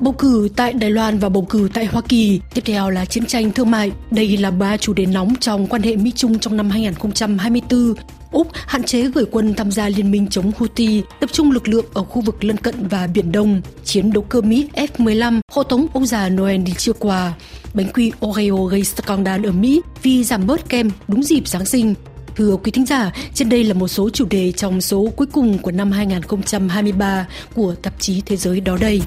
Bầu cử tại Đài Loan và bầu cử tại Hoa Kỳ, tiếp theo là chiến tranh thương mại. Đây là ba chủ đề nóng trong quan hệ Mỹ-Trung trong năm 2024. Úc hạn chế gửi quân tham gia liên minh chống Houthi, tập trung lực lượng ở khu vực lân cận và Biển Đông. Chiến đấu cơ Mỹ F-15 hộ tống ông già Noel đi chưa qua. Bánh quy Oreo gây scandal ở Mỹ vì giảm bớt kem đúng dịp Giáng sinh. Thưa quý thính giả, trên đây là một số chủ đề trong số cuối cùng của năm 2023 của tạp chí Thế giới đó đây.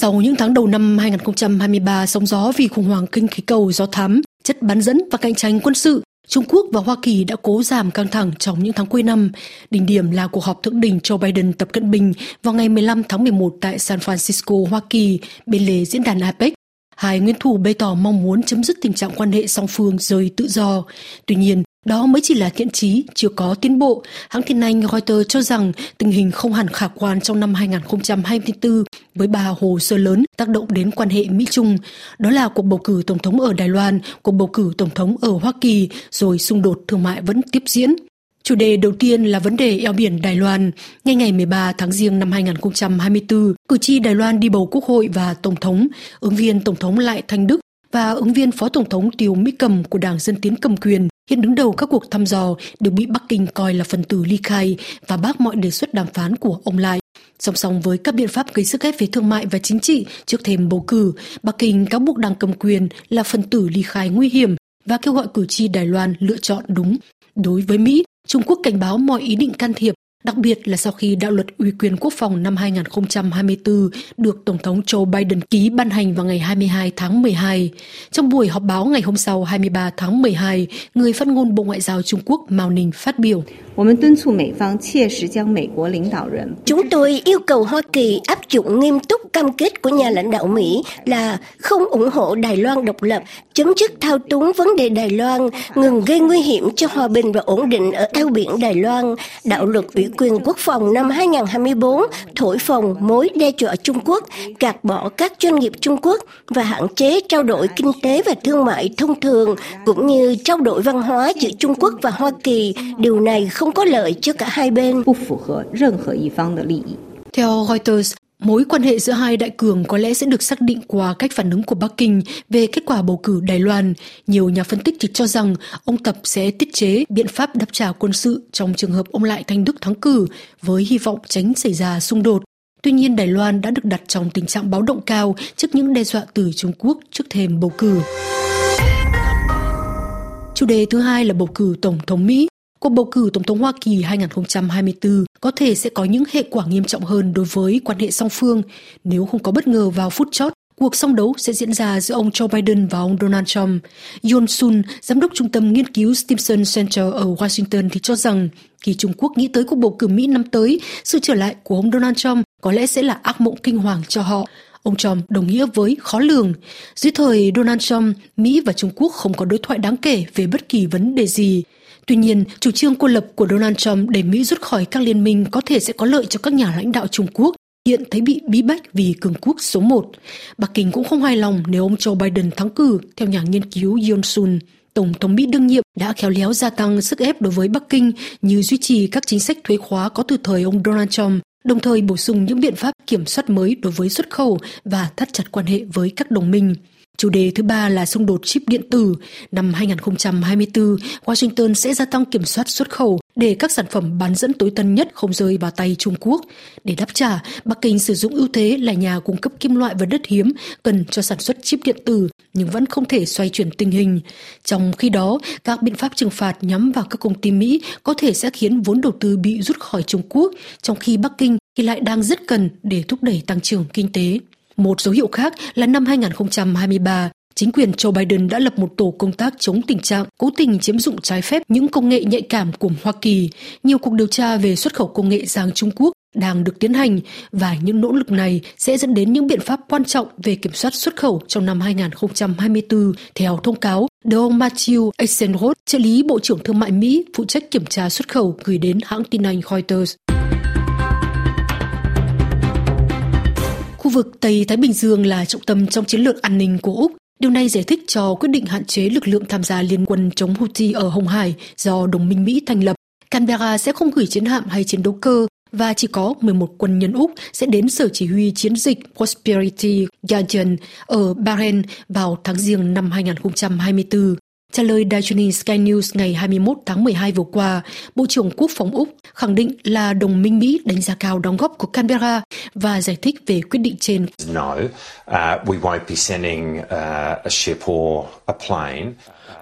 Sau những tháng đầu năm 2023 sóng gió vì khủng hoảng kinh khí cầu gió thám, chất bán dẫn và cạnh tranh quân sự, Trung Quốc và Hoa Kỳ đã cố giảm căng thẳng trong những tháng cuối năm. Đỉnh điểm là cuộc họp thượng đỉnh Joe Biden Tập Cận Bình vào ngày 15 tháng 11 tại San Francisco, Hoa Kỳ, bên lề diễn đàn APEC. Hai nguyên thủ bày tỏ mong muốn chấm dứt tình trạng quan hệ song phương rời tự do. Tuy nhiên, đó mới chỉ là thiện trí chưa có tiến bộ. Hãng tin Anh Reuters cho rằng tình hình không hẳn khả quan trong năm 2024 với ba hồ sơ lớn tác động đến quan hệ Mỹ-Trung. Đó là cuộc bầu cử tổng thống ở Đài Loan, cuộc bầu cử tổng thống ở Hoa Kỳ, rồi xung đột thương mại vẫn tiếp diễn. Chủ đề đầu tiên là vấn đề eo biển Đài Loan. Ngay ngày 13 tháng Giêng năm 2024, cử tri Đài Loan đi bầu quốc hội và tổng thống. Ứng viên tổng thống Lại Thanh Đức và ứng viên phó tổng thống Tiêu Mỹ Cầm của Đảng Dân Tiến cầm quyền hiện đứng đầu các cuộc thăm dò đều bị Bắc Kinh coi là phần tử ly khai và bác mọi đề xuất đàm phán của ông Lại. Song song với các biện pháp gây sức ép về thương mại và chính trị trước thềm bầu cử, Bắc Kinh cáo buộc đảng cầm quyền là phần tử ly khai nguy hiểm và kêu gọi cử tri Đài Loan lựa chọn đúng. Đối với Mỹ, Trung Quốc cảnh báo mọi ý định can thiệp Đặc biệt là sau khi đạo luật ủy quyền quốc phòng năm 2024 được Tổng thống Joe Biden ký ban hành vào ngày 22 tháng 12. Trong buổi họp báo ngày hôm sau 23 tháng 12, người phát ngôn Bộ Ngoại giao Trung Quốc Mao Ninh phát biểu. Chúng tôi yêu cầu Hoa Kỳ áp dụng nghiêm túc cam kết của nhà lãnh đạo Mỹ là không ủng hộ Đài Loan độc lập, chấm dứt thao túng vấn đề Đài Loan, ngừng gây nguy hiểm cho hòa bình và ổn định ở eo biển Đài Loan, đạo luật ủy quyền quốc phòng năm 2024 thổi phồng mối đe dọa Trung Quốc, gạt bỏ các doanh nghiệp Trung Quốc và hạn chế trao đổi kinh tế và thương mại thông thường, cũng như trao đổi văn hóa giữa Trung Quốc và Hoa Kỳ. Điều này không có lợi cho cả hai bên. Theo Reuters, Mối quan hệ giữa hai đại cường có lẽ sẽ được xác định qua cách phản ứng của Bắc Kinh về kết quả bầu cử Đài Loan. Nhiều nhà phân tích thì cho rằng ông Tập sẽ tiết chế biện pháp đáp trả quân sự trong trường hợp ông Lại Thanh Đức thắng cử với hy vọng tránh xảy ra xung đột. Tuy nhiên, Đài Loan đã được đặt trong tình trạng báo động cao trước những đe dọa từ Trung Quốc trước thềm bầu cử. Chủ đề thứ hai là bầu cử Tổng thống Mỹ. Cuộc bầu cử Tổng thống Hoa Kỳ 2024 có thể sẽ có những hệ quả nghiêm trọng hơn đối với quan hệ song phương nếu không có bất ngờ vào phút chót cuộc song đấu sẽ diễn ra giữa ông Joe Biden và ông Donald Trump. Yoon Sun, giám đốc trung tâm nghiên cứu Stimson Center ở Washington thì cho rằng khi Trung Quốc nghĩ tới cuộc bầu cử Mỹ năm tới, sự trở lại của ông Donald Trump có lẽ sẽ là ác mộng kinh hoàng cho họ. Ông Trump đồng nghĩa với khó lường. Dưới thời Donald Trump, Mỹ và Trung Quốc không có đối thoại đáng kể về bất kỳ vấn đề gì. Tuy nhiên, chủ trương cô lập của Donald Trump để Mỹ rút khỏi các liên minh có thể sẽ có lợi cho các nhà lãnh đạo Trung Quốc hiện thấy bị bí bách vì cường quốc số 1. Bắc Kinh cũng không hài lòng nếu ông Joe Biden thắng cử, theo nhà nghiên cứu Yoon Sun. Tổng thống Mỹ đương nhiệm đã khéo léo gia tăng sức ép đối với Bắc Kinh như duy trì các chính sách thuế khóa có từ thời ông Donald Trump, đồng thời bổ sung những biện pháp kiểm soát mới đối với xuất khẩu và thắt chặt quan hệ với các đồng minh. Chủ đề thứ ba là xung đột chip điện tử. Năm 2024, Washington sẽ gia tăng kiểm soát xuất khẩu để các sản phẩm bán dẫn tối tân nhất không rơi vào tay Trung Quốc. Để đáp trả, Bắc Kinh sử dụng ưu thế là nhà cung cấp kim loại và đất hiếm cần cho sản xuất chip điện tử nhưng vẫn không thể xoay chuyển tình hình. Trong khi đó, các biện pháp trừng phạt nhắm vào các công ty Mỹ có thể sẽ khiến vốn đầu tư bị rút khỏi Trung Quốc, trong khi Bắc Kinh thì lại đang rất cần để thúc đẩy tăng trưởng kinh tế. Một dấu hiệu khác là năm 2023, chính quyền Joe Biden đã lập một tổ công tác chống tình trạng cố tình chiếm dụng trái phép những công nghệ nhạy cảm của Hoa Kỳ. Nhiều cuộc điều tra về xuất khẩu công nghệ sang Trung Quốc đang được tiến hành và những nỗ lực này sẽ dẫn đến những biện pháp quan trọng về kiểm soát xuất khẩu trong năm 2024, theo thông cáo được ông Matthew Eisenhower, trợ lý Bộ trưởng Thương mại Mỹ phụ trách kiểm tra xuất khẩu gửi đến hãng tin Anh Reuters. Khu vực Tây Thái Bình Dương là trọng tâm trong chiến lược an ninh của Úc. Điều này giải thích cho quyết định hạn chế lực lượng tham gia liên quân chống Houthi ở Hồng Hải do đồng minh Mỹ thành lập. Canberra sẽ không gửi chiến hạm hay chiến đấu cơ và chỉ có 11 quân nhân Úc sẽ đến sở chỉ huy chiến dịch Prosperity Guardian ở Bahrain vào tháng Giêng năm 2024. Trả lời đài truyền hình Sky News ngày 21 tháng 12 vừa qua, Bộ trưởng Quốc phòng Úc khẳng định là đồng minh Mỹ đánh giá cao đóng góp của Canberra và giải thích về quyết định trên. No, uh, we won't be sending uh, a ship or a plane.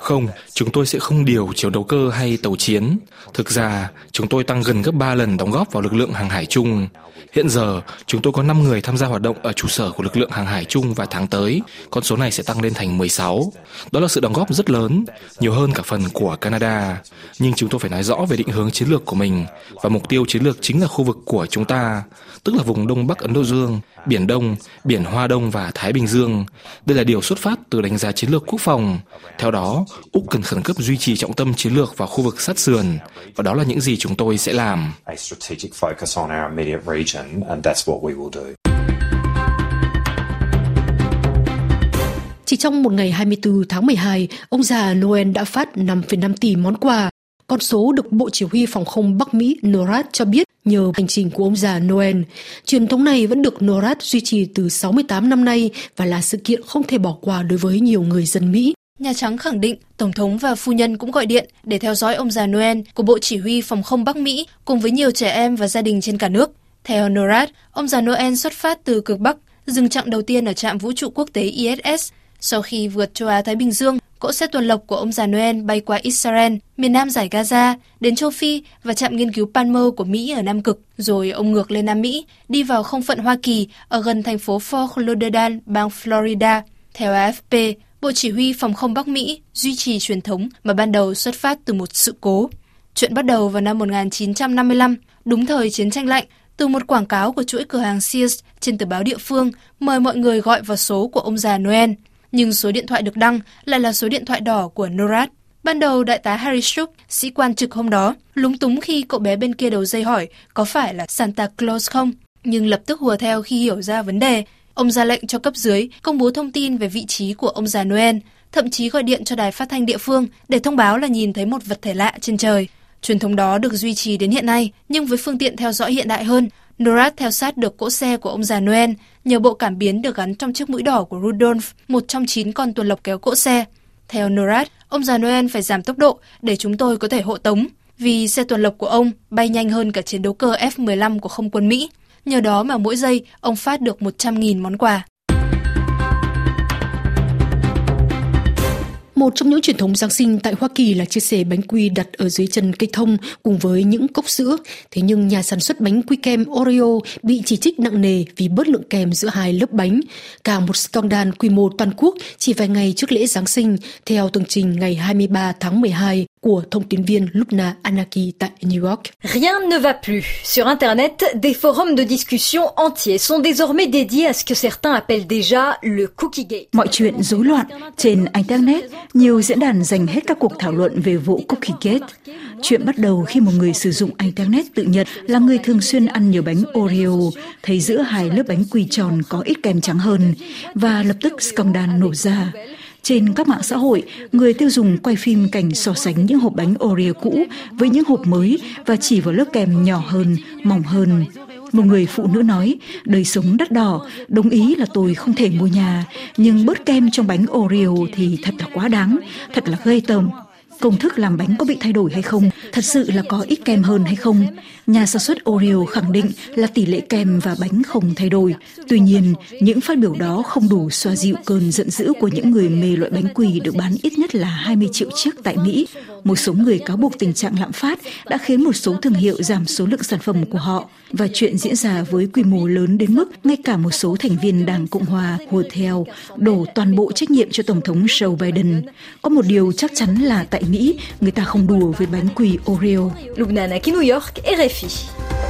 Không, chúng tôi sẽ không điều chiến đấu cơ hay tàu chiến. Thực ra, chúng tôi tăng gần gấp 3 lần đóng góp vào lực lượng hàng hải chung. Hiện giờ, chúng tôi có 5 người tham gia hoạt động ở trụ sở của lực lượng hàng hải chung và tháng tới, con số này sẽ tăng lên thành 16. Đó là sự đóng góp rất lớn, nhiều hơn cả phần của Canada. Nhưng chúng tôi phải nói rõ về định hướng chiến lược của mình, và mục tiêu chiến lược chính là khu vực của chúng ta, tức là vùng Đông Bắc Ấn Độ Dương, Biển Đông, Biển Hoa Đông và Thái Bình Dương. Đây là điều xuất phát từ đánh giá chiến lược quốc phòng. Theo đó, Úc cần khẩn cấp duy trì trọng tâm chiến lược vào khu vực sát sườn, và đó là những gì chúng tôi sẽ làm. Chỉ trong một ngày 24 tháng 12, ông già Noel đã phát 5,5 tỷ món quà. Con số được Bộ Chỉ huy Phòng không Bắc Mỹ NORAD cho biết nhờ hành trình của ông già Noel. Truyền thống này vẫn được NORAD duy trì từ 68 năm nay và là sự kiện không thể bỏ qua đối với nhiều người dân Mỹ. Nhà Trắng khẳng định Tổng thống và phu nhân cũng gọi điện để theo dõi ông già Noel của Bộ Chỉ huy Phòng không Bắc Mỹ cùng với nhiều trẻ em và gia đình trên cả nước. Theo NORAD, ông già Noel xuất phát từ cực Bắc, dừng chặng đầu tiên ở trạm vũ trụ quốc tế ISS. Sau khi vượt châu Á-Thái Bình Dương, cỗ xe tuần lộc của ông già Noel bay qua Israel, miền nam giải Gaza, đến châu Phi và trạm nghiên cứu Palmer của Mỹ ở Nam Cực. Rồi ông ngược lên Nam Mỹ, đi vào không phận Hoa Kỳ ở gần thành phố Fort Lauderdale, bang Florida. Theo AFP, Bộ Chỉ huy Phòng không Bắc Mỹ duy trì truyền thống mà ban đầu xuất phát từ một sự cố. Chuyện bắt đầu vào năm 1955, đúng thời chiến tranh lạnh, từ một quảng cáo của chuỗi cửa hàng Sears trên tờ báo địa phương mời mọi người gọi vào số của ông già Noel. Nhưng số điện thoại được đăng lại là số điện thoại đỏ của NORAD. Ban đầu đại tá Harry Shuk, sĩ quan trực hôm đó, lúng túng khi cậu bé bên kia đầu dây hỏi có phải là Santa Claus không, nhưng lập tức hùa theo khi hiểu ra vấn đề. Ông ra lệnh cho cấp dưới công bố thông tin về vị trí của ông già Noel, thậm chí gọi điện cho đài phát thanh địa phương để thông báo là nhìn thấy một vật thể lạ trên trời. Truyền thống đó được duy trì đến hiện nay, nhưng với phương tiện theo dõi hiện đại hơn, NORAD theo sát được cỗ xe của ông già Noel nhờ bộ cảm biến được gắn trong chiếc mũi đỏ của Rudolf, một trong chín con tuần lộc kéo cỗ xe. Theo NORAD, ông già Noel phải giảm tốc độ để chúng tôi có thể hộ tống, vì xe tuần lộc của ông bay nhanh hơn cả chiến đấu cơ F-15 của không quân Mỹ. Nhờ đó mà mỗi giây ông phát được 100.000 món quà. Một trong những truyền thống Giáng sinh tại Hoa Kỳ là chia sẻ bánh quy đặt ở dưới chân cây thông cùng với những cốc sữa. Thế nhưng nhà sản xuất bánh quy kem Oreo bị chỉ trích nặng nề vì bớt lượng kem giữa hai lớp bánh. Cả một scandal quy mô toàn quốc chỉ vài ngày trước lễ Giáng sinh, theo tường trình ngày 23 tháng 12 của thông tin viên Lupna Anaki tại New York. Rien ne va plus. Sur Internet, des forums de discussion entiers sont désormais dédiés à ce que certains appellent déjà le cookie gate. Mọi chuyện rối loạn. Trên Internet, nhiều diễn đàn dành hết các cuộc thảo luận về vụ cookie gate. Chuyện bắt đầu khi một người sử dụng Internet tự nhận là người thường xuyên ăn nhiều bánh Oreo, thấy giữa hai lớp bánh quy tròn có ít kem trắng hơn, và lập tức scandal nổ ra. Trên các mạng xã hội, người tiêu dùng quay phim cảnh so sánh những hộp bánh Oreo cũ với những hộp mới và chỉ vào lớp kem nhỏ hơn, mỏng hơn. Một người phụ nữ nói, đời sống đắt đỏ, đồng ý là tôi không thể mua nhà, nhưng bớt kem trong bánh Oreo thì thật là quá đáng, thật là gây tởm. Công thức làm bánh có bị thay đổi hay không? Thật sự là có ít kem hơn hay không? Nhà sản xuất Oreo khẳng định là tỷ lệ kem và bánh không thay đổi. Tuy nhiên, những phát biểu đó không đủ xoa dịu cơn giận dữ của những người mê loại bánh quỳ được bán ít nhất là 20 triệu chiếc tại Mỹ. Một số người cáo buộc tình trạng lạm phát đã khiến một số thương hiệu giảm số lượng sản phẩm của họ và chuyện diễn ra với quy mô lớn đến mức ngay cả một số thành viên Đảng Cộng hòa hùa theo đổ toàn bộ trách nhiệm cho Tổng thống Joe Biden. Có một điều chắc chắn là tại Mỹ, người ta không đùa với bánh quỳ Oreo. Lubnana à, New York, RFI.